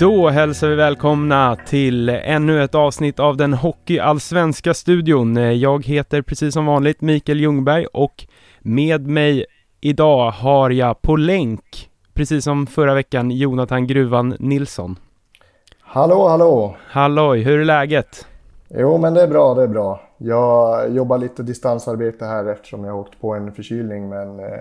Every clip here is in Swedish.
Då hälsar vi välkomna till ännu ett avsnitt av den Hockeyallsvenska studion. Jag heter precis som vanligt Mikael Ljungberg och med mig idag har jag på länk, precis som förra veckan, Jonathan Gruvan Nilsson. Hallå, hallå! Halloj, hur är läget? Jo, men det är bra, det är bra. Jag jobbar lite distansarbete här eftersom jag har åkt på en förkylning, men eh,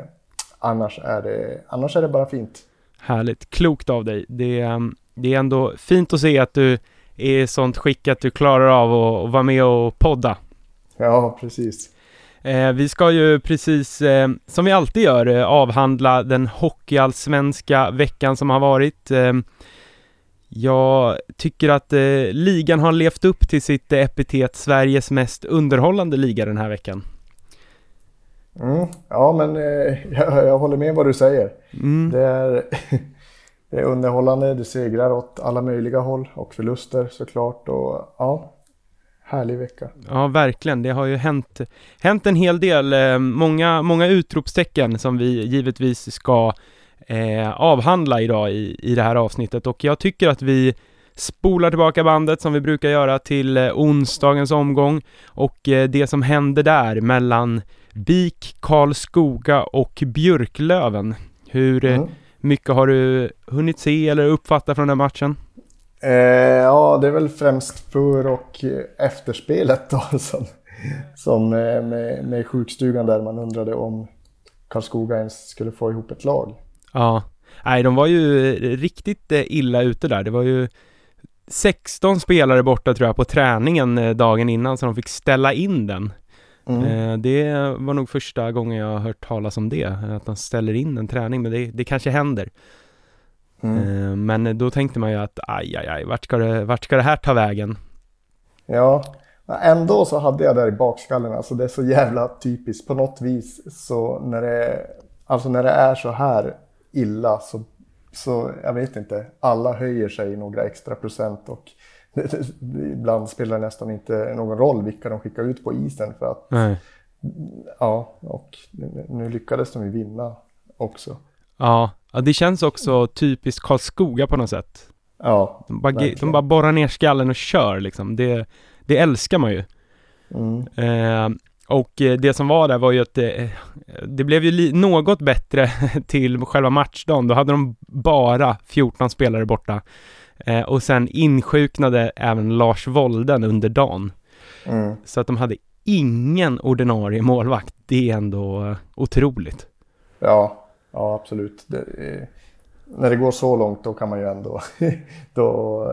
annars, är det, annars är det bara fint. Härligt, klokt av dig. Det, um, det är ändå fint att se att du är i sånt skick att du klarar av att, vara med och podda. Ja, precis. Eh, vi ska ju precis eh, som vi alltid gör eh, avhandla den hockeyallsvenska veckan som har varit. Eh, jag tycker att eh, ligan har levt upp till sitt epitet Sveriges mest underhållande liga den här veckan. Mm, ja, men eh, jag, jag, håller med vad du säger. Mm. Det, är, det är underhållande, det segrar åt alla möjliga håll och förluster såklart. Och, ja, härlig vecka. Ja, verkligen. Det har ju hänt, hänt en hel del, eh, många, många utropstecken som vi givetvis ska eh, avhandla idag i, i det här avsnittet och jag tycker att vi spolar tillbaka bandet som vi brukar göra till eh, onsdagens omgång och eh, det som hände där mellan BIK, Karlskoga och Björklöven. Hur mm. Mycket har du hunnit se eller uppfatta från den matchen? Eh, ja, det är väl främst för och efterspelet då som, som med, med sjukstugan där man undrade om Karlskoga ens skulle få ihop ett lag. Ja, nej de var ju riktigt eh, illa ute där. Det var ju 16 spelare borta tror jag på träningen eh, dagen innan så de fick ställa in den. Mm. Eh, det var nog första gången jag har hört talas om det, att de ställer in en träning, men det, det kanske händer. Mm. Men då tänkte man ju att aj, aj, aj, vart ska det, vart ska det här ta vägen? Ja, ändå så hade jag där i bakskallen, alltså det är så jävla typiskt på något vis så när det, alltså när det är så här illa så, så jag vet inte, alla höjer sig några extra procent och ibland spelar det nästan inte någon roll vilka de skickar ut på isen för att Nej. ja, och nu lyckades de ju vinna också. Ja, det känns också typiskt Karlskoga på något sätt. Ja, de bara, de bara borrar ner skallen och kör liksom. Det, det älskar man ju. Mm. Eh, och eh, det som var där var ju att det, eh, det blev ju något bättre till själva matchdagen. Då hade de bara 14 spelare borta. Eh, och sen insjuknade även Lars Wolden under dagen. Mm. Så att de hade ingen ordinarie målvakt. Det är ändå otroligt. Ja, ja absolut. Det, när det går så långt då kan man ju ändå, då,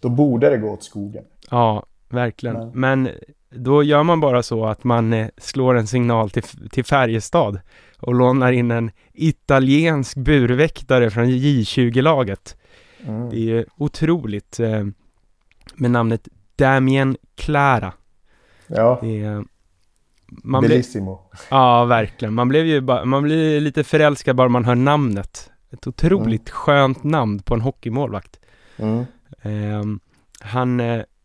då borde det gå åt skogen. Ja, verkligen. Men, Men då gör man bara så att man eh, slår en signal till, till Färjestad och lånar in en italiensk burväktare från J20-laget. Mm. Det är otroligt eh, med namnet Damien Clara. Ja. Det är, man Bellissimo. Ble, ja, verkligen. Man blev ju ba, man blir lite förälskad bara man hör namnet. Ett otroligt mm. skönt namn på en hockeymålvakt. Mm. Eh, han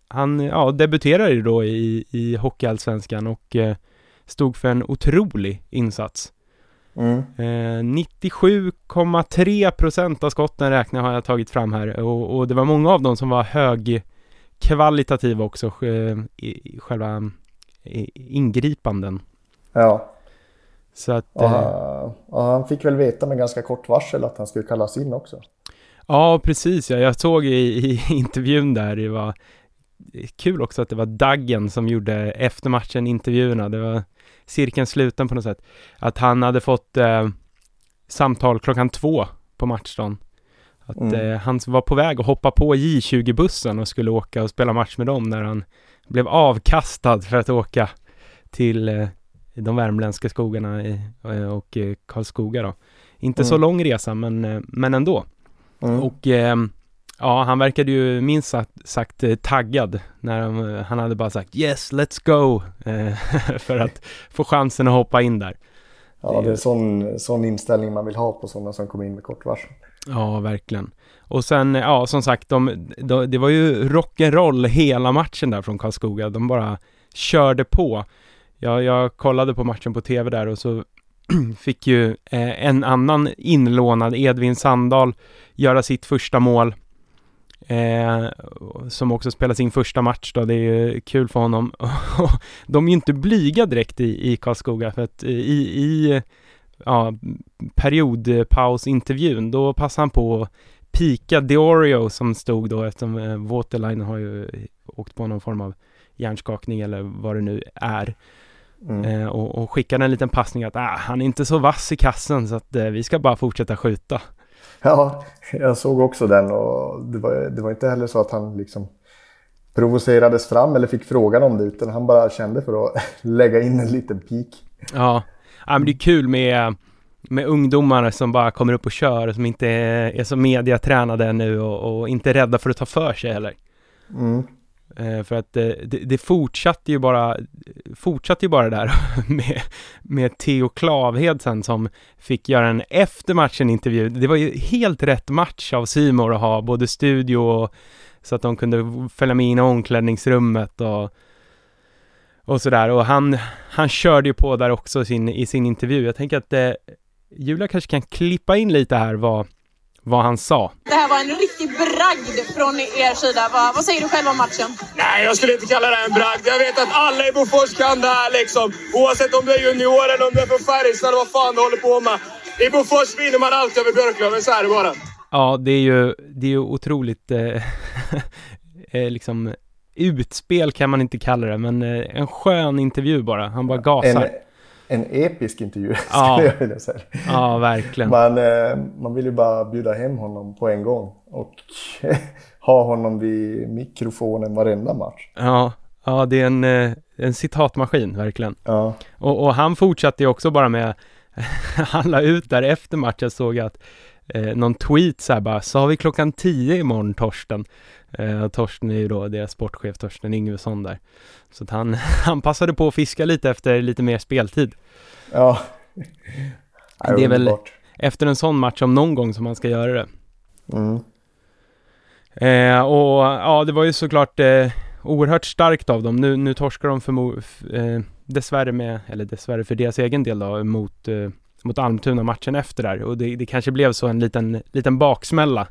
han ja, debuterade ju då i, i Hockeyallsvenskan och eh, stod för en otrolig insats. Mm. Eh, 97,3 procent av skotten räknar har jag tagit fram här och, och, det var många av dem som var högkvalitativa också, eh, i, själva i, ingripanden. Ja. Så att... Och, eh, och han fick väl veta med ganska kort varsel att han skulle kallas in också. Ja, precis ja. Jag såg i, i intervjun där, det var kul också att det var Daggen som gjorde efter matchen intervjuerna. Det var cirkeln sluten på något sätt. Att han hade fått eh, samtal klockan två på matchdagen. Att mm. eh, han var på väg att hoppa på J20-bussen och skulle åka och spela match med dem när han blev avkastad för att åka till eh, de värmländska skogarna i, eh, och eh, Karlskoga då. Inte mm. så lång resa men, eh, men ändå. Mm. Och Ja, han verkade ju minst sagt, sagt eh, taggad när han, eh, han, hade bara sagt yes, let's go eh, för att få chansen att hoppa in där. Ja, det är sån, sån inställning man vill ha på sådana som kommer in med kort varsel. Ja, verkligen. Och sen, ja, som sagt, de, de, det var ju rock'n'roll hela matchen där från Karlskoga. De bara körde på. Ja, jag kollade på matchen på tv där och så fick ju eh, en annan inlånad, Edvin Sandahl, göra sitt första mål Eh, som också spelar sin första match då, det är ju kul för honom. de är ju inte blyga direkt i, i Karlskoga för att i, i ja, periodpausintervjun, då passar han på att pika Diorio som stod då eftersom eh, Waterline har ju åkt på någon form av hjärnskakning eller vad det nu är. Mm. Eh, och, och skickade en liten passning att ah, han är inte så vass i kassen så att eh, vi ska bara fortsätta skjuta. Ja, jag såg också den och det var, det var inte heller så att han liksom provocerades fram eller fick frågan om det utan han bara kände för att lägga in en liten pik. Ja, ja men det är kul med, med ungdomar som bara kommer upp och kör som inte är, är så mediatränade nu och, och inte rädda för att ta för sig heller. Mm. Eh, för att eh, det, det, fortsatte ju bara, fortsatte ju bara där med, med Theo Klavhed sen som fick göra en efter matchen intervju. Det var ju helt rätt match av Simor att ha både studio och så att de kunde följa med in i omklädningsrummet och och sådär och han, han körde ju på där också sin, i sin intervju. Jag tänker att eh, Julia kanske kan klippa in lite här vad vad han sa. Det här var en riktig bragd från er sida. Vad, vad säger du själv om matchen? Nej, jag skulle inte kalla det en bragd. Jag vet att alla i Bofors kan det här liksom. Oavsett om du är junior eller om du är från Färjestad eller vad fan du håller på med. I Bofors vinner man alltid över Björklöven, så är det bara. Ja, det är ju, det är ju otroligt eh, eh, liksom utspel kan man inte kalla det, men eh, en skön intervju bara. Han bara gasar. En en episk intervju ja. skulle jag vilja säga. Ja, verkligen. Man, eh, man vill ju bara bjuda hem honom på en gång och ha honom vid mikrofonen varenda match. Ja, ja det är en, eh, en citatmaskin verkligen. Ja. Och, och han fortsatte ju också bara med, han la ut där efter matchen såg jag att eh, någon tweet så här bara, så har vi klockan tio imorgon Torsten. Eh, Torsten är ju då deras sportchef, Torsten Yngvesson där. Så att han, han passade på att fiska lite efter lite mer speltid. Ja. Det är väl efter en sån match om någon gång som man ska göra det. Mm. Eh, och ja, det var ju såklart eh, oerhört starkt av dem. Nu, nu torskar de för, eh, dessvärre med, eller dessvärre för deras egen del då, mot, eh, mot Almtuna matchen efter där. Och det, det kanske blev så en liten, liten baksmälla.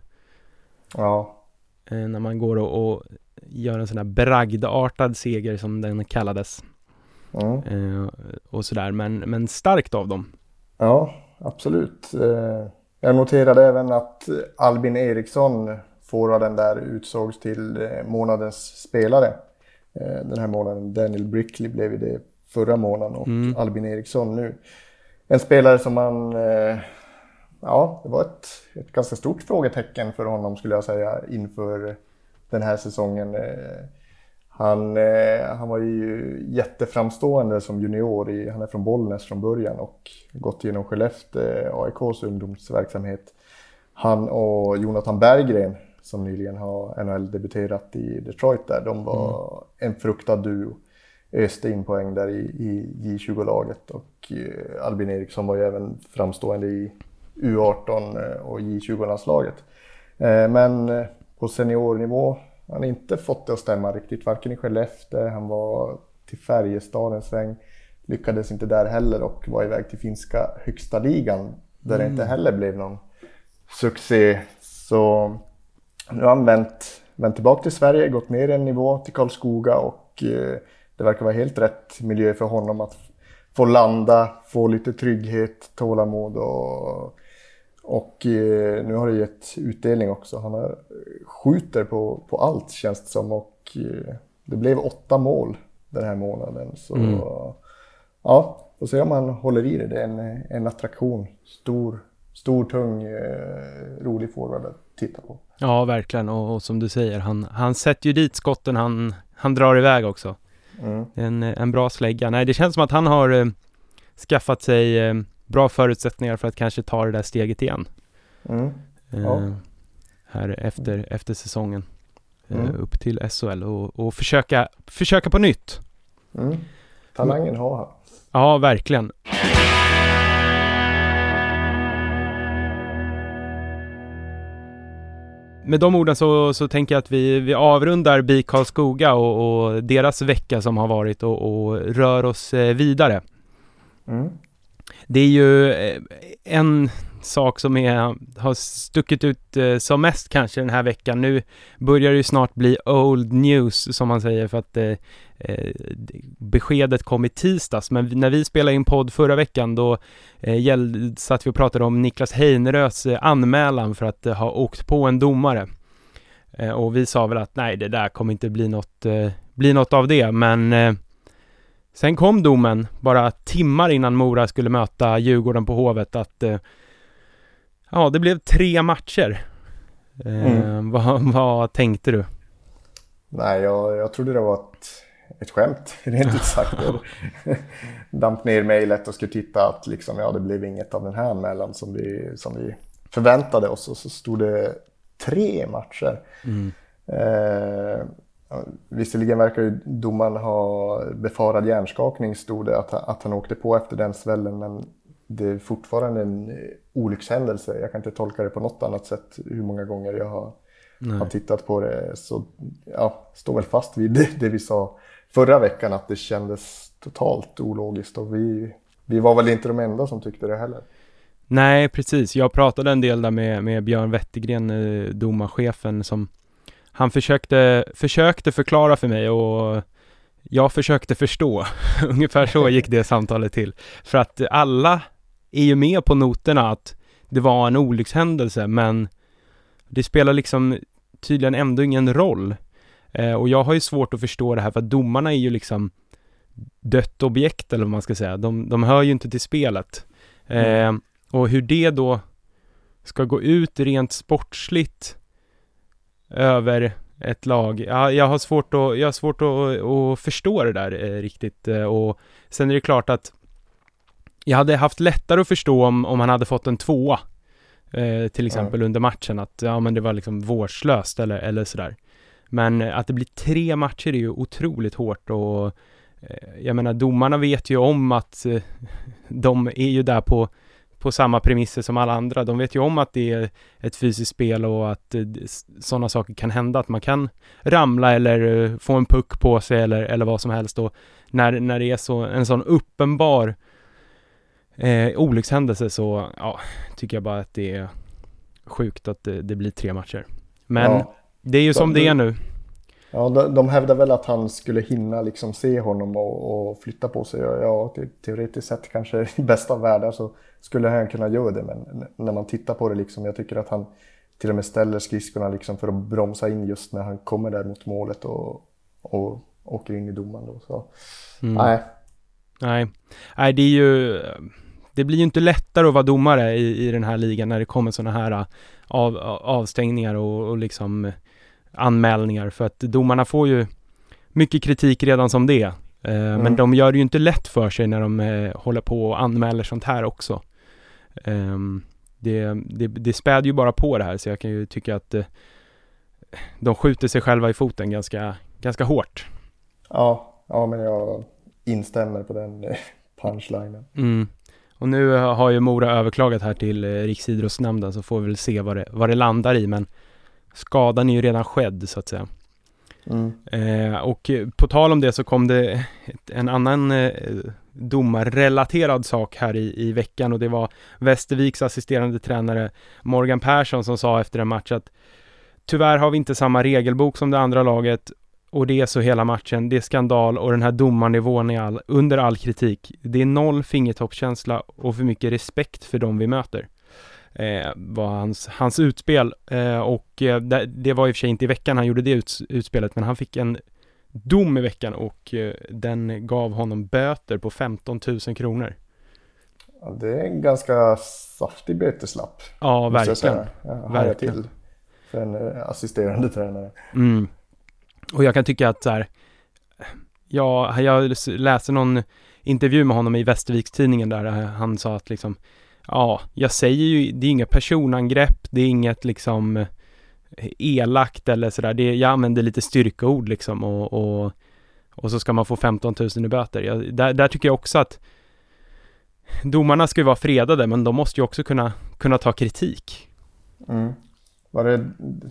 Ja. Eh, när man går och, och gör en sån här bragdartad seger som den kallades. Mm. Eh, och sådär, men, men starkt av dem. Ja, absolut. Eh, jag noterade även att Albin Eriksson, forwarden där, utsågs till eh, månadens spelare. Eh, den här månaden. Daniel Brickley blev det förra månaden och mm. Albin Eriksson nu. En spelare som man eh, ja, det var ett, ett ganska stort frågetecken för honom skulle jag säga inför den här säsongen. Eh, han, eh, han var ju jätteframstående som junior. I, han är från Bollnäs från början och gått genom Skellefteå, eh, AIKs ungdomsverksamhet. Han och Jonathan Berggren som nyligen har NHL-debuterat i Detroit där, de var mm. en fruktad duo. Öste in poäng där i, i J20-laget och Albin Eriksson var ju även framstående i U18 och J20-landslaget. Men på seniornivå. Han har inte fått det att stämma riktigt, varken i Skellefteå, han var till Färjestad en sväng, lyckades inte där heller och var iväg till finska högsta ligan där mm. det inte heller blev någon succé. Så nu har han vänt, vänt tillbaka till Sverige, gått ner en nivå till Karlskoga och eh, det verkar vara helt rätt miljö för honom att få landa, få lite trygghet, tålamod och och eh, nu har det gett utdelning också. Han har, skjuter på, på allt känns det som och eh, det blev åtta mål den här månaden. Så mm. ja, får se om han håller i det. Det är en, en attraktion. Stor, stor tung, eh, rolig forward att titta på. Ja, verkligen. Och, och, som du säger, han, han sätter ju dit skotten han, han drar iväg också. Mm. En, en bra slägga. Nej, det känns som att han har eh, skaffat sig eh, bra förutsättningar för att kanske ta det där steget igen. Mm. Eh, ja. Eh, här efter, efter säsongen. Eh, mm. upp till SHL och, och försöka, försöka på nytt. Mm. Talangen har han. Ja, verkligen. Med de orden så, så tänker jag att vi, vi avrundar BIK Karlskoga och, och, deras vecka som har varit och, och rör oss eh, vidare. Mm det är ju eh, en, sak som är, har stuckit ut eh, som mest kanske den här veckan. Nu börjar det ju snart bli old news som man säger för att eh, eh, beskedet kom i tisdags. Men när vi spelade in podd förra veckan då eh, gäll, satt vi och pratade om Niklas Heinerös anmälan för att eh, ha åkt på en domare. Eh, och vi sa väl att nej, det där kommer inte bli något, bli något av det, men Sen kom domen bara timmar innan Mora skulle möta Djurgården på Hovet att eh, ja, det blev tre matcher. Eh, mm. vad, vad tänkte du? Nej, jag, jag trodde det var ett, ett skämt, rent ut sagt. Damp ner mejlet och skulle titta att liksom, ja, det blev inget av den här anmälan som vi, som vi förväntade oss och så stod det tre matcher. Mm. Eh, Visserligen verkar ju domaren ha befarad hjärnskakning stod det att, att han åkte på efter den svällen men det är fortfarande en olyckshändelse. Jag kan inte tolka det på något annat sätt hur många gånger jag har, har tittat på det. Så ja, står väl fast vid det, det, vi sa förra veckan att det kändes totalt ologiskt och vi, vi var väl inte de enda som tyckte det heller. Nej, precis. Jag pratade en del där med, med Björn Wettergren, eh, domarchefen, som han försökte, försökte förklara för mig och jag försökte förstå. Ungefär så gick det samtalet till. För att alla är ju med på noterna att det var en olyckshändelse, men det spelar liksom tydligen ändå ingen roll. Eh, och jag har ju svårt att förstå det här, för att domarna är ju liksom dött objekt, eller vad man ska säga. De, de hör ju inte till spelet. Eh, mm. Och hur det då ska gå ut rent sportsligt över ett lag. Ja, jag har svårt att, jag har svårt att, att förstå det där eh, riktigt eh, och sen är det klart att jag hade haft lättare att förstå om, om han hade fått en tvåa eh, till exempel mm. under matchen att ja men det var liksom vårdslöst eller, eller sådär. Men att det blir tre matcher är ju otroligt hårt och eh, jag menar domarna vet ju om att eh, de är ju där på på samma premisser som alla andra. De vet ju om att det är ett fysiskt spel och att eh, sådana saker kan hända, att man kan ramla eller eh, få en puck på sig eller, eller vad som helst och när, när det är så, en sån uppenbar eh, olyckshändelse så, ja, tycker jag bara att det är sjukt att det, det blir tre matcher. Men ja. det är ju som det är nu. Ja, de, de hävdar väl att han skulle hinna liksom se honom och, och flytta på sig. Ja, teoretiskt sett kanske i bästa av världar så skulle han kunna göra det. Men när man tittar på det liksom, jag tycker att han till och med ställer skridskorna liksom för att bromsa in just när han kommer där mot målet och, och åker in i domaren då. Så, mm. nej. Nej. Nej, det är ju, det blir ju inte lättare att vara domare i, i den här ligan när det kommer sådana här av, avstängningar och, och liksom anmälningar för att domarna får ju mycket kritik redan som det. Eh, mm. Men de gör det ju inte lätt för sig när de eh, håller på och anmäler sånt här också. Eh, det, det, det späder ju bara på det här så jag kan ju tycka att eh, de skjuter sig själva i foten ganska, ganska hårt. Ja, ja men jag instämmer på den eh, punchlinen. Mm. Och nu har ju Mora överklagat här till eh, Riksidrottsnämnden så får vi väl se vad det, vad det landar i men skadan är ju redan skedd så att säga. Mm. Eh, och på tal om det så kom det en annan eh, domarrelaterad sak här i, i veckan och det var Västerviks assisterande tränare Morgan Persson som sa efter en match att tyvärr har vi inte samma regelbok som det andra laget och det är så hela matchen. Det är skandal och den här domarnivån är all, under all kritik. Det är noll fingertoppskänsla och för mycket respekt för dem vi möter eh, var hans, hans utspel eh, och eh, det, det, var i och för sig inte i veckan han gjorde det uts, utspelet men han fick en dom i veckan och eh, den gav honom böter på 15 000 kronor. Ja, det är en ganska saftig böteslapp. Ja, verkligen. Ja, verkligen. till för en eh, assisterande tränare. Mm. Och jag kan tycka att så här, ja, jag läste någon intervju med honom i Västerviks-tidningen där han sa att liksom ja, jag säger ju, det är inga personangrepp, det är inget liksom eh, elakt eller sådär. Det, jag använder lite styrkeord liksom och, och, och så ska man få 15 000 i böter. Jag, där, där tycker jag också att domarna ska ju vara fredade, men de måste ju också kunna, kunna ta kritik. Mm. Var det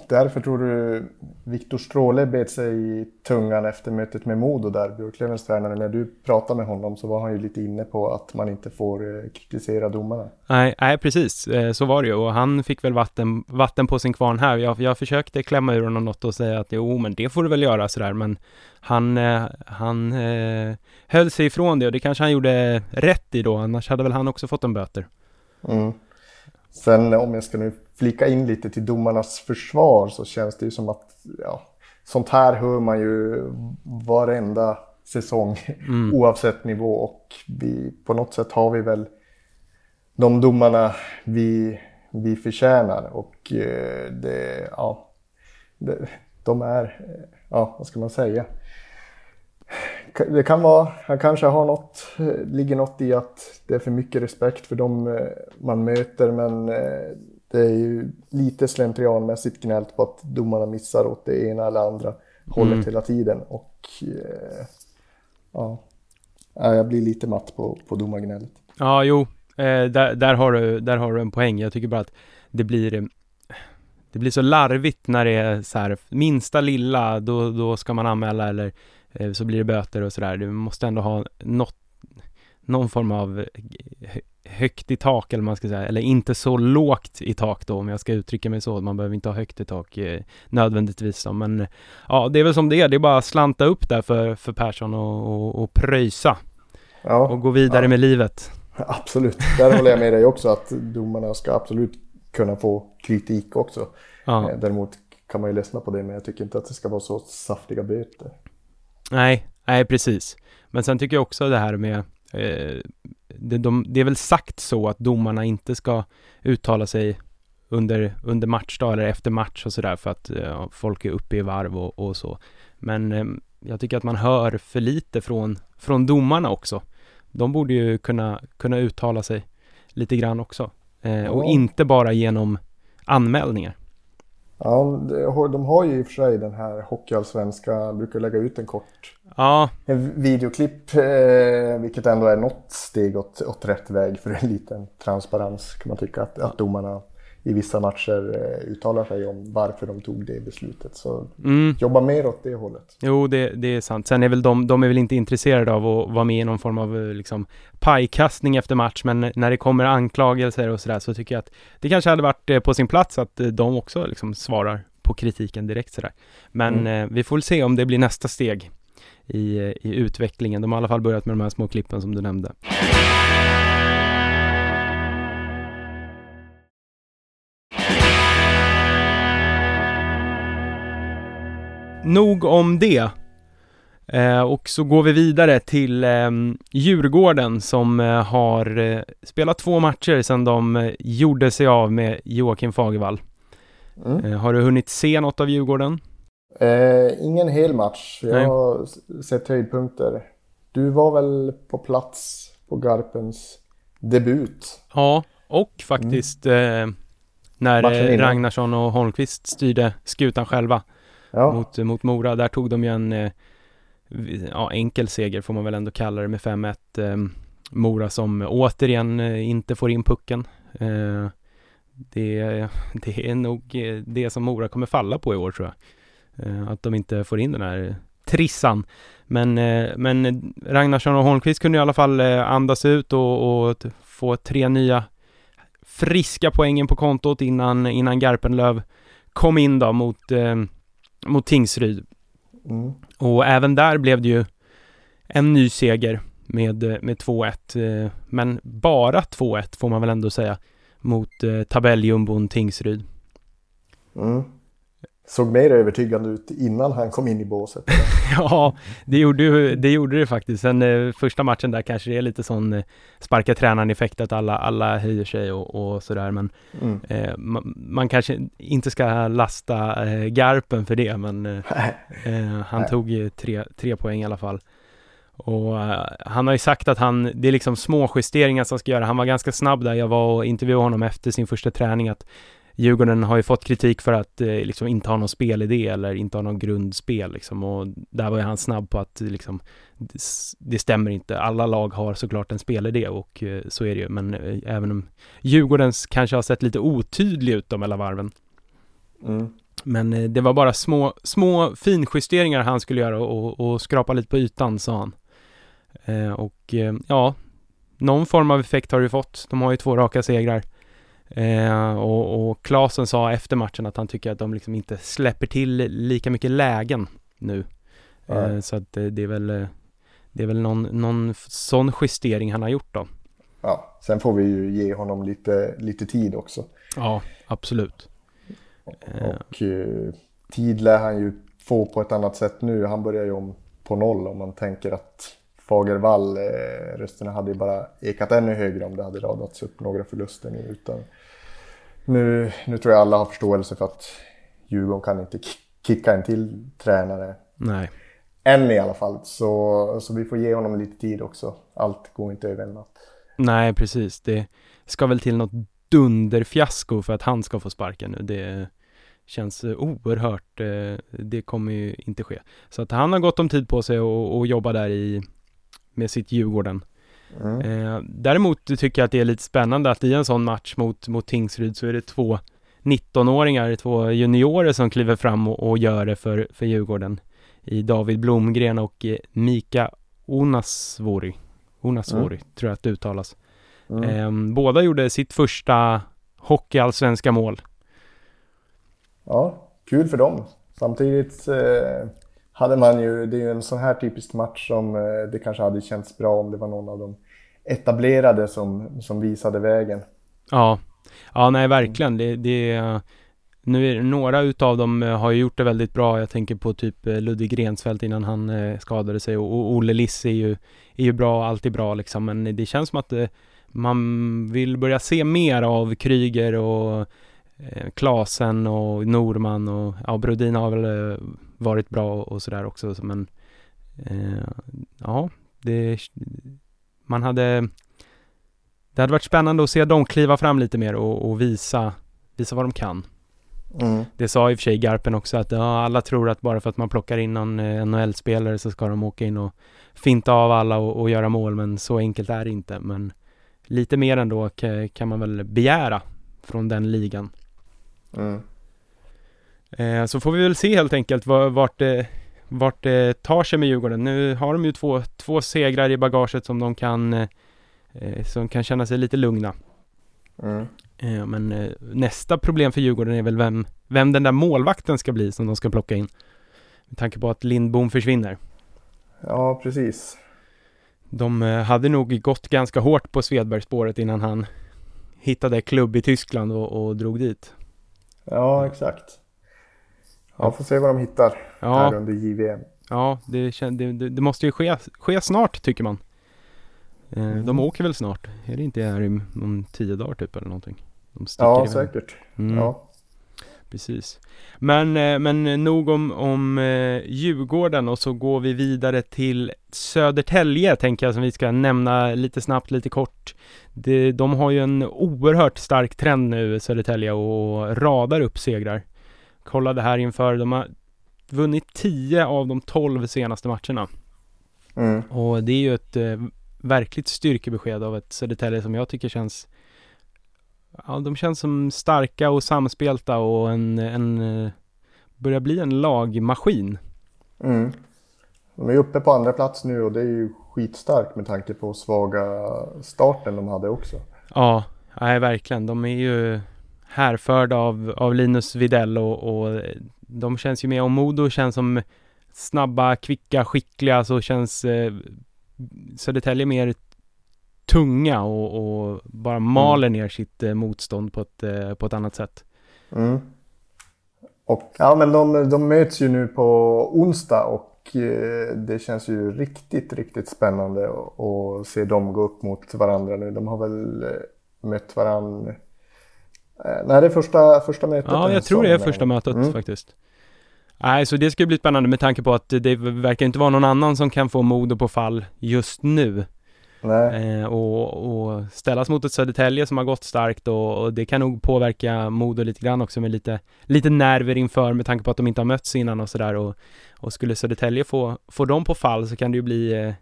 därför tror du Viktor Stråle bet sig i tungan efter mötet med Modo där, Björklövens tränare? När du pratade med honom så var han ju lite inne på att man inte får eh, kritisera domarna. Nej, nej precis, eh, så var det ju och han fick väl vatten, vatten på sin kvarn här. Jag, jag försökte klämma ur honom något och säga att jo, men det får du väl göra sådär, men han, eh, han höll sig ifrån det och det kanske han gjorde rätt i då, annars hade väl han också fått en böter. Mm. Sen om jag ska nu flika in lite till domarnas försvar så känns det ju som att ja, sånt här hör man ju varenda säsong mm. oavsett nivå. Och vi, på något sätt har vi väl de domarna vi, vi förtjänar. Och eh, det, ja, det, de är, ja vad ska man säga, det kan vara, han kanske har något, ligger något i att det är för mycket respekt för dem eh, man möter men eh, det är ju lite slentrianmässigt gnällt på att domarna missar åt det ena eller andra hållet mm. hela tiden och eh, ja, jag blir lite matt på, på domargnället. Ja, jo, där, där, har du, där har du en poäng. Jag tycker bara att det blir det blir så larvigt när det är så här minsta lilla, då, då ska man anmäla eller Eh, så blir det böter och sådär. Du måste ändå ha något, någon form av högt i tak eller man ska säga, eller inte så lågt i tak då om jag ska uttrycka mig så. Man behöver inte ha högt i tak eh, nödvändigtvis då, men ja, det är väl som det är. Det är bara att slanta upp där för, för Persson och, och, och pröjsa ja, och gå vidare ja. med livet. Absolut, där håller jag med dig också att domarna ska absolut kunna få kritik också. Ja. Eh, däremot kan man ju ledsna på det, men jag tycker inte att det ska vara så saftiga böter. Nej, nej precis. Men sen tycker jag också det här med det, de, det är väl sagt så att domarna inte ska uttala sig under, under matchdag eller efter match och sådär för att eh, folk är uppe i varv och, och så. Men eh, jag tycker att man hör för lite från, från domarna också. De borde ju kunna, kunna uttala sig lite grann också. Eh, och inte bara genom anmälningar. Ja, de har ju i och för sig den här Hockeyallsvenska, brukar lägga ut en kort ja. en videoklipp, eh, vilket ändå är något steg åt, åt rätt väg för en liten transparens kan man tycka att, att domarna i vissa matcher eh, uttalar sig om varför de tog det beslutet. Så mm. jobba mer åt det hållet. Jo, det, det, är sant. Sen är väl de, de är väl inte intresserade av att vara med i någon form av eh, liksom, pajkastning efter match, men när det kommer anklagelser och sådär så tycker jag att det kanske hade varit eh, på sin plats att de också liksom svarar på kritiken direkt sådär. Men mm. eh, vi får väl se om det blir nästa steg i, i utvecklingen. De har i alla fall börjat med de här små klippen som du nämnde. Nog om det. Eh, och så går vi vidare till eh, Djurgården som eh, har eh, spelat två matcher sedan de eh, gjorde sig av med Joakim Fagervall. Mm. Eh, har du hunnit se något av Djurgården? ingen hel match. Jag Nej. har sett höjdpunkter. Du var väl på plats på Garpens debut? Ja, och faktiskt mm. när Ragnarsson och Holmqvist styrde skutan själva ja. mot, mot Mora. Där tog de ju en eh, ja, enkel seger får man väl ändå kalla det med 5-1. Eh, Mora som återigen eh, inte får in pucken. Det, det är nog det som Mora kommer falla på i år tror jag. Att de inte får in den här trissan. Men, men Ragnarsson och Holmqvist kunde i alla fall andas ut och, och få tre nya friska poängen på kontot innan, innan Garpenlöv kom in då mot mot Tingsryd. Mm. Och även där blev det ju en ny seger med, med 2-1, eh, men bara 2-1 får man väl ändå säga mot eh, tabelljumbon Tingsryd. Mm såg mer övertygande ut innan han kom in i båset. ja, det gjorde, det gjorde det faktiskt. Sen eh, första matchen där kanske det är lite sån eh, sparka tränaren-effekt att alla, alla höjer sig och, och sådär. Men mm. eh, man, man, kanske inte ska lasta eh, Garpen för det, men eh, eh, han Nej. tog tre, tre poäng i alla fall. Och han har ju sagt att han, det är liksom små justeringar som ska göra. Han var ganska snabb där. Jag var och intervjuade honom efter sin första träning att Djurgården har ju fått kritik för att eh, liksom inte ha någon spelidé eller inte ha någon grundspel liksom och där var ju han snabb på att liksom det stämmer inte. Alla lag har såklart en spelidé och eh, så är det ju, men eh, även om Djurgårdens kanske har sett lite otydlig ut de mellan varven. Mm. Men eh, det var bara små, små finjusteringar han skulle göra och, och skrapa lite på ytan, sa han. Eh, och eh, ja, någon form av effekt har det fått. De har ju två raka segrar. Eh, och, och Klasen sa efter matchen att han tycker att de liksom inte släpper till lika mycket lägen nu. Eh, så att eh, det är väl, eh, det är väl någon, någon sån justering han har gjort då. Ja, sen får vi ju ge honom lite, lite tid också. Ja, absolut. Eh. Och eh, tid lär han ju få på ett annat sätt nu. Han börjar ju om på noll om man tänker att Fagervall, eh, rösterna hade ju bara ekat ännu högre om det hade radats upp några förluster nu. Utan nu, nu tror jag alla har förståelse för att Djurgården kan inte ki- kicka en till tränare. Nej. Än i alla fall. Så, så vi får ge honom lite tid också. Allt går inte över en natt. Nej, precis. Det ska väl till något dunderfiasko för att han ska få sparken nu. Det känns eh, oerhört, eh, det kommer ju inte ske. Så att han har gott om tid på sig och, och jobba där i, med sitt Djurgården. Mm. Eh, däremot tycker jag att det är lite spännande att i en sån match mot, mot Tingsryd så är det två 19-åringar, två juniorer som kliver fram och, och gör det för, för Djurgården. I David Blomgren och eh, Mika Onasvori. Onasvori, tror jag att det uttalas. Mm. Ehm, båda gjorde sitt första hockeyallsvenska mål. Ja, kul för dem. Samtidigt eh, hade man ju, det är ju en sån här typisk match som eh, det kanske hade känts bra om det var någon av de etablerade som, som visade vägen. Ja, ja nej verkligen. Det, det, nu är det, några utav dem eh, har ju gjort det väldigt bra. Jag tänker på typ eh, Ludvig Grensfeldt innan han skadade sig och, och Olle Liss är ju, är ju bra, alltid bra liksom. Men det känns som att man vill börja se mer av Kryger och eh, Klasen och Norman och ja, Brodin har väl eh, varit bra och, och sådär också. Men eh, ja, det, man hade det hade varit spännande att se dem kliva fram lite mer och, och visa, visa vad de kan. Mm. Det sa i och för sig Garpen också att ja, alla tror att bara för att man plockar in någon eh, NHL-spelare så ska de åka in och finta av alla och, och göra mål, men så enkelt är det inte. Men lite mer ändå ka- kan man väl begära från den ligan. Mm. Eh, så får vi väl se helt enkelt va- vart det, vart det tar sig med Djurgården. Nu har de ju två, två segrar i bagaget som de kan, eh, eh, som kan känna sig lite lugna. Mm. Eh, Men eh, nästa problem för Djurgården är väl vem, vem den där målvakten ska bli som de ska plocka in. Med tanke på att Lindbom försvinner. Ja, precis. De eh, hade nog gått ganska hårt på Svedbergsspåret innan han hittade klubb i Tyskland och, och drog dit. Ja, exakt. Ja, får se vad de hittar här Ja, under JVM. ja det, det, det, måste ju ske, ske snart tycker man. Eh, De Mm. åker väl snart? Är det inte här i, om tio dagar typ eller någonting? De Ja, iväg. säkert. Mm. Ja. Precis. Men, eh, men nog om, om eh, Djurgården och så går vi vidare till Södertälje tänker jag som vi ska nämna lite snabbt, lite kort. Det, de har ju en oerhört stark trend nu Södertälje och radar upp segrar. Kollade här inför, de har vunnit 10 av de 12 senaste matcherna. Mm. Och det är ju ett eh, verkligt styrkebesked av ett Södertälje som jag tycker känns Ja, de känns som starka och samspelta och en, en eh, börjar bli en lagmaskin. Mm. De är uppe på andra plats nu och det är ju skitstarkt med tanke på svaga starten de hade också. Ja, nej verkligen. De är ju härförda av, av Linus Videll och, och de känns ju med, och Modo känns som snabba, kvicka, skickliga så känns eh, Södertälje mer tunga och, och bara maler ner sitt eh, motstånd på ett, eh, på ett annat sätt. Mm. Och, ja, men de, de möts ju nu på onsdag och eh, det känns ju riktigt, riktigt spännande att- se dem gå upp mot varandra nu. De har väl eh, mött varandra... Eh, nej, det är första, första mötet. Ja, jag tror det är första mötet Mm. faktiskt. Nej, så det ska bli spännande med tanke på att det verkar inte vara någon annan som kan få Modo på fall just nu. Eh, och, och ställas mot ett Södertälje som har gått starkt och, och det kan nog påverka Modo lite grann också med lite, lite nerver inför med tanke på att de inte har mötts innan och sådär och, och skulle Södertälje få, få dem på fall så kan det ju bli eh,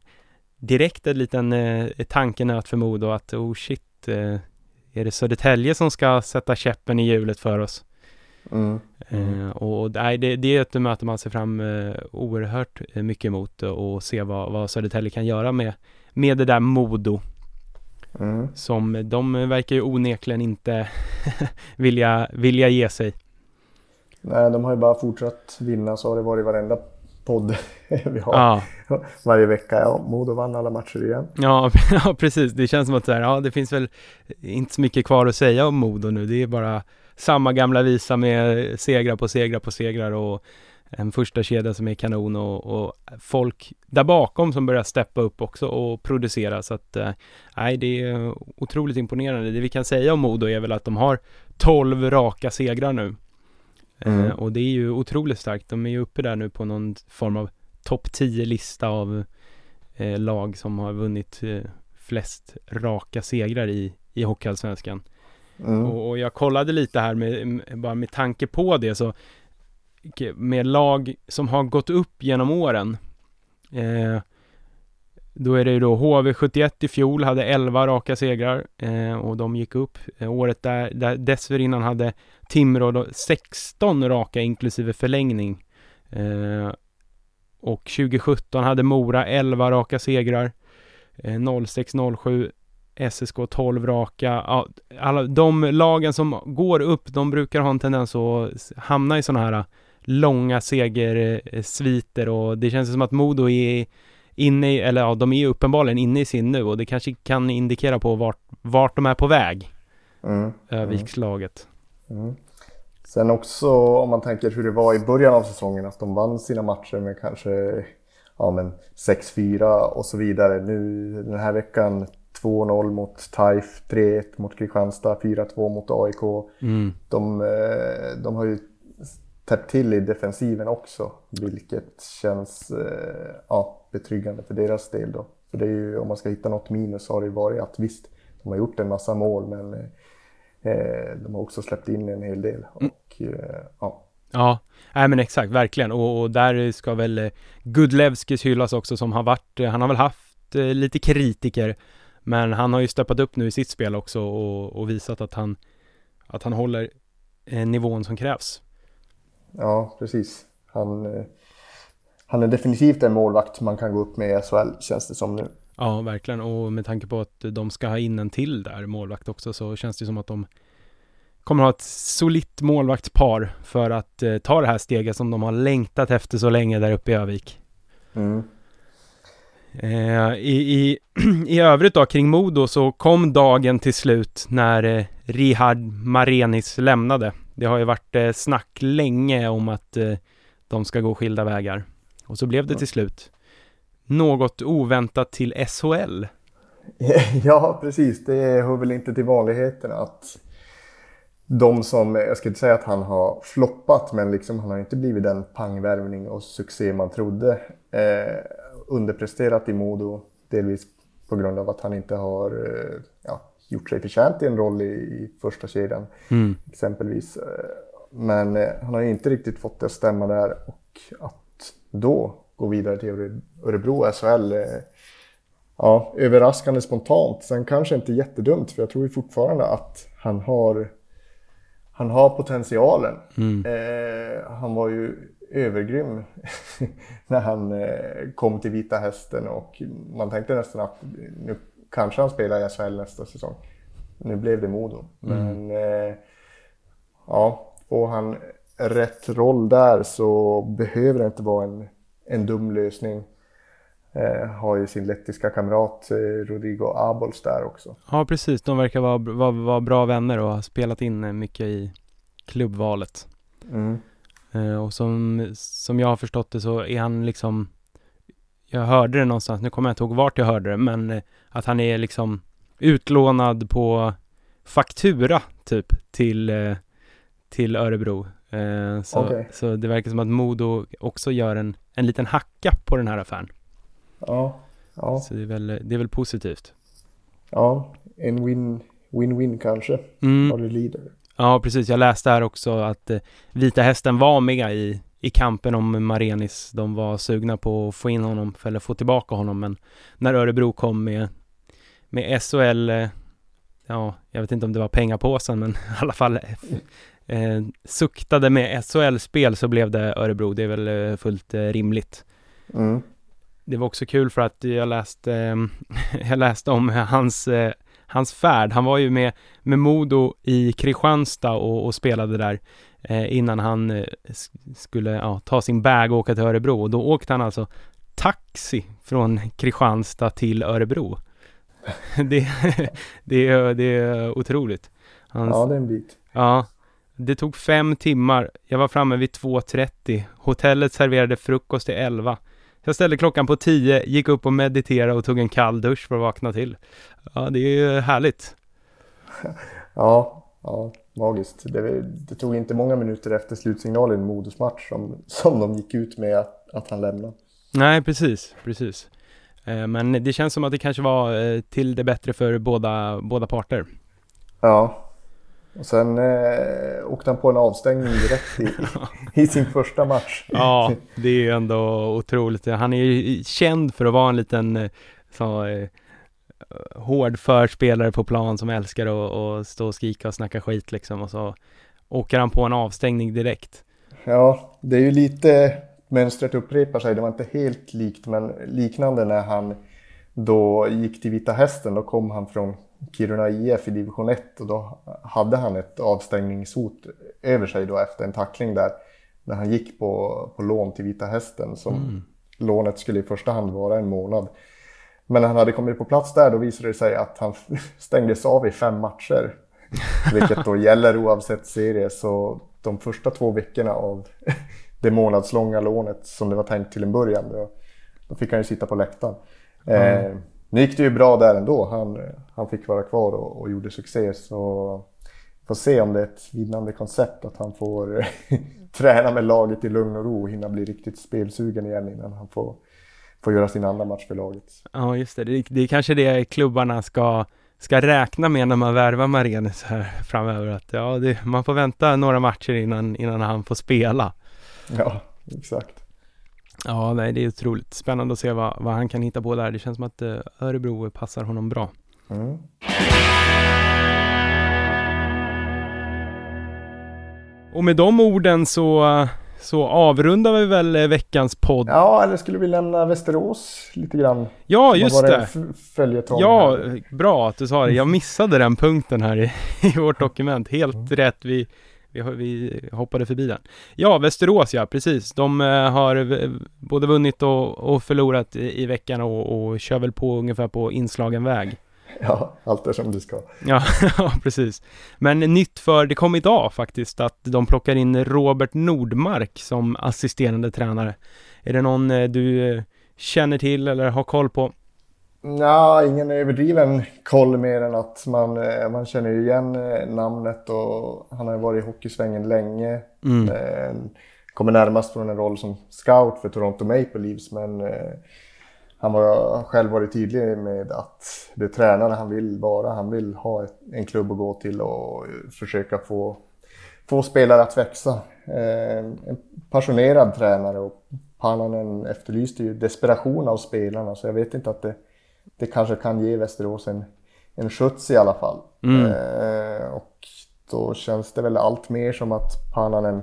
direkt en liten eh, tankenöt för Modo att oh shit, eh, är det Södertälje som ska sätta käppen i hjulet för oss? Mm. Eh, och nej, det, det är ett möte man ser fram eh, oerhört mycket emot och se vad, vad Södertälje kan göra med, med det där Modo. Mm. Som de verkar ju onekligen inte vilja, vilja ge sig. Nej, de har ju bara fortsatt vinna så har det varit varenda podd vi har Ja, varje vecka. Ja, Modo vann alla matcher igen. ja, ja, precis. Det känns som att så här, ja, det finns väl inte så mycket kvar att säga om Modo nu. Det är bara samma gamla visa med segrar på segrar på segrar och en första kedja som är kanon och, och folk där bakom som börjar steppa upp också och producera så att eh, nej, det är otroligt imponerande. Det vi kan säga om Modo är väl att de har 12 raka segrar nu. Mm. Eh, och det är ju otroligt starkt. De är ju uppe där nu på någon form av topp 10-lista av eh, lag som har vunnit eh, flest raka segrar i, i Hockeyallsvenskan. Mm. Och, och jag kollade lite här med, bara med tanke på det så med lag som har gått upp genom åren eh, då är det ju då HV71 i fjol hade 11 raka segrar eh, och de gick upp. Eh, året där, där dessförinnan hade Timrå 16 raka inklusive förlängning. Eh, och 2017 hade Mora 11 raka segrar. Eh, 06-07 SSK 12 raka. Ja, alla, de lagen som går upp, de brukar ha en tendens att hamna i sådana här långa segersviter och det känns som att Modo är inne i, eller ja, de är ju uppenbarligen inne i sin nu och det kanske kan indikera på vart, vart de är på väg, Mm. Övikslaget. Mm. Sen också om man tänker hur det var i början av säsongen att de vann sina matcher med kanske ja, men 6-4 och så vidare. Nu den här veckan 2-0 mot TAIF, 3-1 mot Kristianstad, 4-2 mot AIK. Mm. De, eh, de har ju täppt till i defensiven också, vilket känns eh, ja, betryggande för deras del då. För det är ju, om man ska hitta något minus så har det varit att visst, de har gjort en massa mål men eh, de har också släppt in en hel del. Och, eh, ja. Ja, nej men exakt, verkligen. Och, och där ska väl eh, Gudlevskis hyllas också som har varit, eh, han har väl haft eh, lite kritiker, men han har ju steppat upp nu i sitt spel också och, och visat att han, att han håller eh, nivån som krävs. Ja, precis. Han, eh, han är definitivt en målvakt man kan gå upp med i SHL känns det som nu. Ja, verkligen. Och med tanke på att de ska ha in en till där, målvakt också, så känns det som att de kommer ha ett solitt målvaktspar för att eh, ta det här steget som de har längtat efter så länge där uppe i Övik. Mm. Eh, i, i, I övrigt då kring Modo så kom dagen till slut när eh, Rihard Marenis lämnade. Det har ju varit eh, snack länge om att eh, de ska gå skilda vägar. Och så blev det till slut något oväntat till SHL. Ja, precis. Det hör väl inte till vanligheten att de som, jag ska inte säga att han har floppat, men liksom han har inte blivit den pangvärvning och succé man trodde. Eh, underpresterat i Modo, delvis på grund av att han inte har eh, ja, gjort sig förtjänt i en roll i, i första kedjan Mm. exempelvis. Eh, Men eh, han har inte riktigt fått det att stämma där och att då gå vidare till Öre- Örebro SHL eh, Ja, överraskande spontant. Sen kanske inte jättedumt för jag tror fortfarande att han har han har potentialen. Mm. Eh, han var ju övergrym när han eh, kom till Vita Hästen och man tänkte nästan att nu kanske han spelar i SHL nästa säsong. Nu blev det Modo. Men eh, ja, får han rätt roll där så behöver det inte vara en, en dum lösning. Eh, har ju sin lettiska kamrat eh, Rodrigo Abols där också. Ja, precis. De verkar vara, vara, vara bra vänner och ha spelat in eh, mycket i klubbvalet. Mm. Eh, och som, som jag har förstått det så är han liksom Jag hörde det någonstans, nu kommer jag inte ihåg vart jag hörde det, men eh, att han är liksom utlånad på faktura typ till, eh, till Örebro. Eh, så, Okej. så det verkar som att Modo också gör en, en liten hacka på den här affären. Ja, ja, Så det är väl, det är väl positivt. ja, en win, win-win kanske. Mm. Vad det lider. Ja, precis. Jag läste här också att Vita Hästen var med i, i kampen om Marenis. De var sugna på att få in honom, eller få tillbaka honom, men när Örebro kom med, med SHL, eh, ja, jag vet inte om det var pengapåsen, men i alla fall eh, eh, suktade med SHL-spel så blev det Örebro. Det är väl eh, fullt eh, rimligt. Mm. Det var också kul för att jag läste, jag läste om hans, hans färd. Han var ju med, med Modo i Kristianstad och, och spelade där innan han eh, skulle ja, ta sin bag och åka till Örebro. Och då åkte han alltså taxi från Kristianstad till Örebro. det, det, är, det är otroligt. Hans, Ja, det är en bit. Ja, det tog fem timmar. Jag var framme vid 2.30. Hotellet serverade frukost till 11. Jag ställde klockan på 10, gick upp och mediterade och tog en kall dusch för att vakna till. Ja, det är ju härligt. Ja, ja magiskt. Det, det tog inte många minuter efter slutsignalen i Modos match som, som de gick ut med att, att han lämnade. Nej, precis, precis. Eh, Men det känns som att det kanske var eh, till det bättre för båda, båda parter. Ja. Och sen eh, åkte han på en avstängning direkt i, i sin första match. Ja, det är ju ändå otroligt. Han är ju känd för att vara en liten eh, så, hård förspelare på plan som älskar att, att stå och skrika och snacka skit liksom och så åker han på en avstängning direkt. Ja, det är ju lite mönstret upprepar sig. Det var inte helt likt men liknande när han då gick till Vita Hästen. Då kom han från Kiruna IF i division 1 och då hade han ett avstängningshot över sig då efter en tackling där. När han gick på, på lån till Vita Hästen som Mm. lånet skulle i första hand vara en månad. Men när han hade kommit på plats där då visade det sig att han stängdes av i fem matcher. Vilket då gäller oavsett serie. Så de första två veckorna av det månadslånga lånet som det var tänkt till en början. Då, då fick han ju sitta på läktaren. Eh, nu gick det ju bra där ändå. Han, han fick vara kvar och, och gjorde succé. Så får se om det är ett vinnande koncept att han får träna med laget i lugn och ro och hinna bli riktigt spelsugen igen innan han får, får göra sin andra match för laget. Ja, just det. Det, det är kanske det klubbarna ska, ska räkna med när man värvar Marenes här framöver. Att ja, det, man får vänta några matcher innan, innan han får spela. Ja, exakt. Ja, nej, det är otroligt spännande att se vad, vad han kan hitta på där. Det känns som att eh, Örebro passar honom bra. Mm. Och med de orden så, så avrundar vi väl eh, veckans podd. Ja, eller skulle vi lämna Västerås lite grann? Ja, just det. Ja, här. bra att du sa det. Jag missade den punkten här i, i vårt dokument. Helt Mm. rätt. Vi, vi, vi hoppade förbi den. Ja, Västerås ja, precis. De eh, har både vunnit och, och förlorat i, i veckan och, och kör väl på ungefär på inslagen väg. Ja, allt är som det ska. Ja, ja, precis. Men nytt för, det kom idag faktiskt, att de plockar in Robert Nordmark som assisterande tränare. Är det någon eh, du eh, känner till eller har koll på? Ja, ingen överdriven koll mer än att man, eh, man känner igen namnet och han har varit i hockeysvängen länge. Mm. Kommer närmast från en roll som scout för Toronto Maple Leafs men han har själv varit tydlig med att det är tränare han vill vara. Han vill ha en klubb att gå till och försöka få, få spelare att växa. Eh, en passionerad tränare och Pannanen efterlyste ju desperation av spelarna så jag vet inte att det, det kanske kan ge Västerås en, en skjuts i alla fall. Mm. Eh, och då känns det väl allt mer som att Pannanen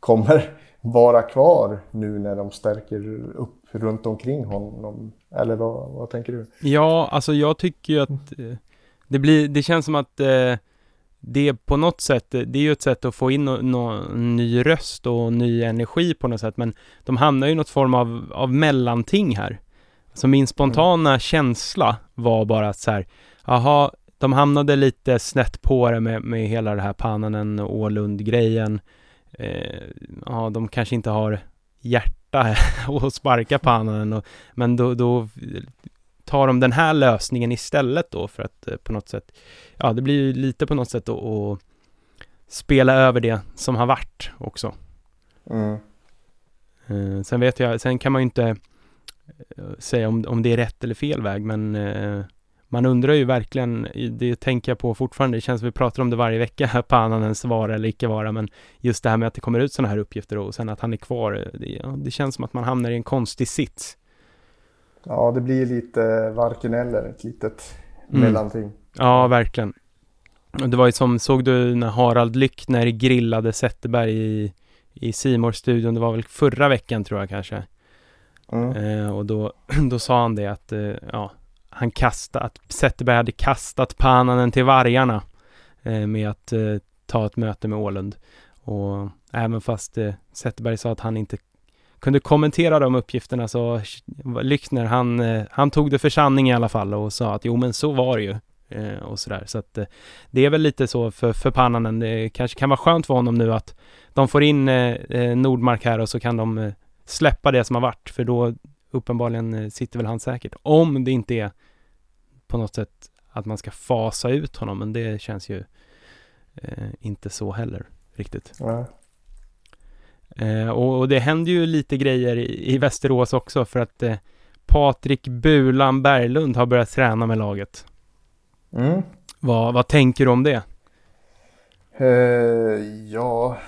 kommer vara kvar nu när de stärker upp runt omkring honom. Eller vad, vad tänker du? Ja, alltså jag tycker ju att eh, det blir, det känns som att eh, det är på något sätt, eh, det är ju ett sätt att få in någon nå, ny röst och ny energi på något sätt, men de hamnar ju i något form av, av mellanting här. Så min spontana känsla var bara att så här, jaha, de hamnade lite snett på det med, med hela det här Pannanen och Ålund-grejen. Eh, ja, de kanske inte har hjärta att sparka Pannanen, och, men då, då tar de den här lösningen istället då för att eh, på något sätt, ja det blir ju lite på något sätt att, att spela över det som har varit också. Mm. Eh, sen vet jag, sen kan man ju inte eh, säga om, om det är rätt eller fel väg, men eh, man undrar ju verkligen, det tänker jag på fortfarande, det känns som vi pratar om det varje vecka, Pannanens vara eller icke vara, men just det här med att det kommer ut sådana här uppgifter och sen att han är kvar, det, ja, det känns som att man hamnar i en konstig sits. Ja, det blir lite varken eller, ett litet Mm. mellanting. Ja, verkligen. det var ju som, såg du när Harald Lyckner grillade Zetterberg i, i simor studion det var väl förra veckan tror jag kanske. Mm. Eh, och då, då sa han det att, eh, ja, han kastade, att Zetterberg hade kastat Pananen till vargarna eh, med att eh, ta ett möte med Ålund. Och även fast eh, Zetterberg sa att han inte kunde kommentera de uppgifterna så Lyckner, han, eh, han tog det för sanning i alla fall och sa att jo men så var det ju. Eh, och sådär. Så att eh, det är väl lite så för, för Pannanen. Det kanske kan vara skönt för honom nu att de får in eh, eh, Nordmark här och så kan de eh, släppa det som har varit. För då uppenbarligen eh, sitter väl han säkert. Om det inte är på något sätt att man ska fasa ut honom. Men det känns ju eh, inte så heller riktigt. Ja. Eh, och, och det händer ju lite grejer i, i Västerås också för att eh, Patrik Bulan Berglund har börjat träna med laget. Mm. Vad, vad tänker du om det? Eh, ja,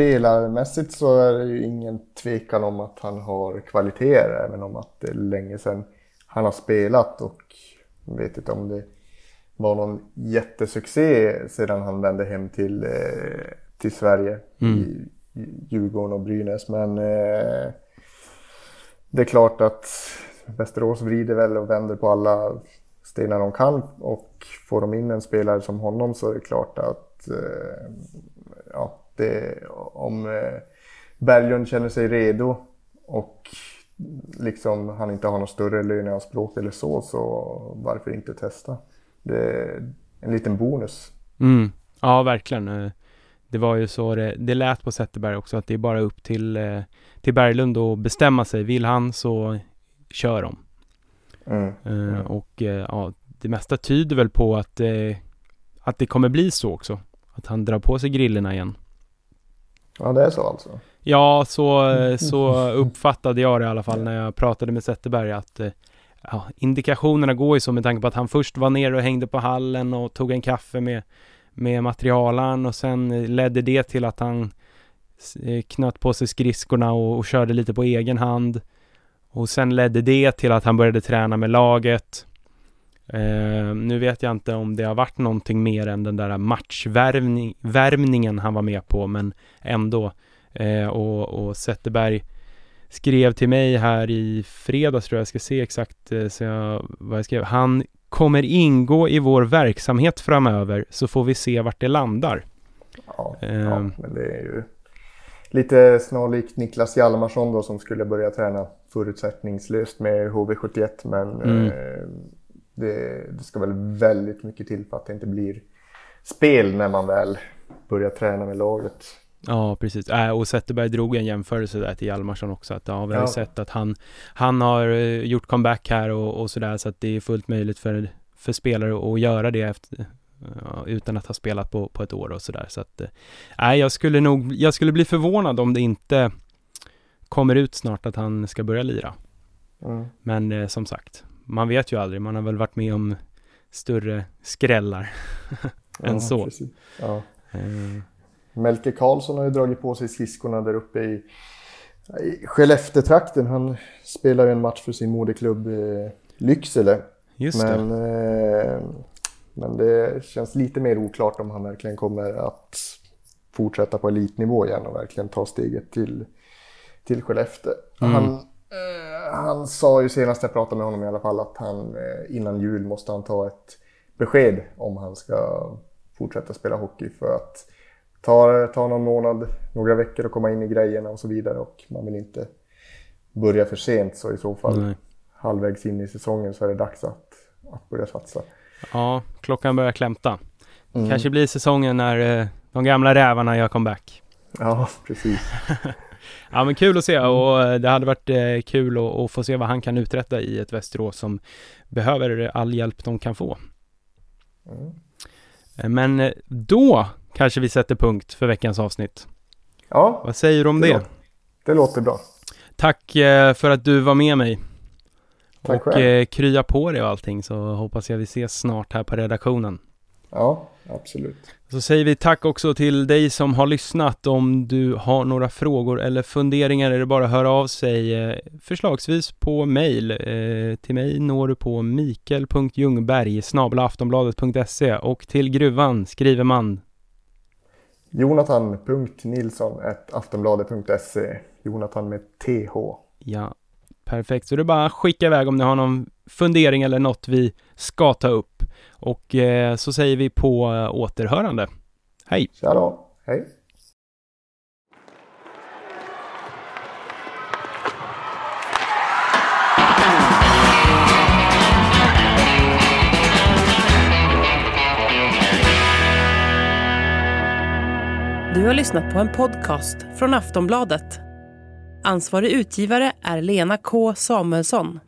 spelarmässigt så är det ju ingen tvekan om att han har kvaliteter, även om att det är länge sedan han har spelat och vet inte om det var någon jättesuccé sedan han vände hem till, eh, till Sverige Mm. i, i Djurgården och Brynäs. Men eh, det är klart att Västerås vrider väl och vänder på alla stenar de kan och får de in en spelare som honom så är det klart att eh, ja, det, om eh, Berglund känner sig redo och liksom han inte har något större löneanspråk eller så, så varför inte testa? Det är en liten bonus. Mm. Ja, verkligen. Eh, Det var ju så det, det lät på Zetterberg också att det är bara upp till, eh, till Berglund att bestämma sig. Vill han så kör de. Mm. Eh, Och ja, det mesta tyder väl på att, att det kommer bli så också. Att han drar på sig grillorna igen. Ja, det är så alltså. Ja, så, så uppfattade jag det i alla fall när jag pratade med Zetterberg att eh, ja, indikationerna går ju så med tanke på att han först var nere och hängde på hallen och tog en kaffe med, med materialaren och sen eh, ledde det till att han eh, knöt på sig skridskorna och, och körde lite på egen hand. Och sen ledde det till att han började träna med laget. Eh, nu vet jag inte om det har varit någonting mer än den där matchvärmningen han var med på, men ändå. Eh, och, och Zetterberg skrev till mig här i fredags tror jag, jag ska se exakt eh, så jag, vad jag skrev. Han kommer ingå i vår verksamhet framöver så får vi se vart det landar. Ja, Ehm. ja, men det är ju lite snarlikt Niklas Hjalmarsson då som skulle börja träna förutsättningslöst med HV71 men Mm. Eh, det, det ska väl väldigt mycket till för att det inte blir spel när man väl börjar träna med laget. Ja, precis. Äh, och Zetterberg drog en jämförelse där till Hjalmarsson också. Att, ja, vi har Ja. sett att han, han har eh, gjort comeback här och, och sådär. Så att det är fullt möjligt för, för spelare att göra det efter, utan att ha spelat på, på ett år och sådär. Så att, äh, jag skulle nog, jag skulle bli förvånad om det inte kommer ut snart att han ska börja lira. Mm. Men eh, som sagt, man vet ju aldrig. Man har väl varit med om större skrällar än Ja, så. Ja. Eh, Melke Karlsson har ju dragit på sig skridskorna där uppe i, i Skellefteå-trakten. Han spelar ju en match för sin moderklubb eh, Lycksele. just det. Men, eh, men det känns lite mer oklart om han verkligen kommer att fortsätta på elitnivå igen och verkligen ta steget till, till Skellefteå. Mm. Han, eh, han sa ju senast jag pratade med honom i alla fall att han eh, innan jul måste han ta ett besked om han ska fortsätta spela hockey för att ta, ta någon månad, några veckor och komma in i grejerna och så vidare och man vill inte börja för sent så i så fall Nej. halvvägs in i säsongen så är det dags att, att börja satsa. Ja, klockan börjar klämta. Mm. Kanske blir säsongen när eh, de gamla rävarna gör comeback. Ja, precis. Ja men kul att se och eh, det hade varit eh, kul att, att få se vad han kan uträtta i ett Västerås som behöver all hjälp de kan få. Mm. Eh, Men då kanske vi sätter punkt för veckans avsnitt. Ja, Vad säger du om det, det? låter, det låter bra. Tack för att du var med mig. Tack och själv. krya på dig och allting så hoppas jag vi ses snart här på redaktionen. Ja, absolut. Så säger vi tack också till dig som har lyssnat. Om du har några frågor eller funderingar är det bara att höra av sig eh, förslagsvis på mail. Eh, till mig når du på mikael.ljungberg aftonbladet.se och till gruvan skriver man Jonathan.nilsson aftonbladet.se Jonathan med TH. Ja, perfekt. Så det är bara att skicka iväg om ni har någon fundering eller något vi ska ta upp. Och eh, så säger vi på eh, återhörande. Hej! Tja då, hej! Du har lyssnat på en podcast från Aftonbladet. Ansvarig utgivare är Lena K Samuelsson.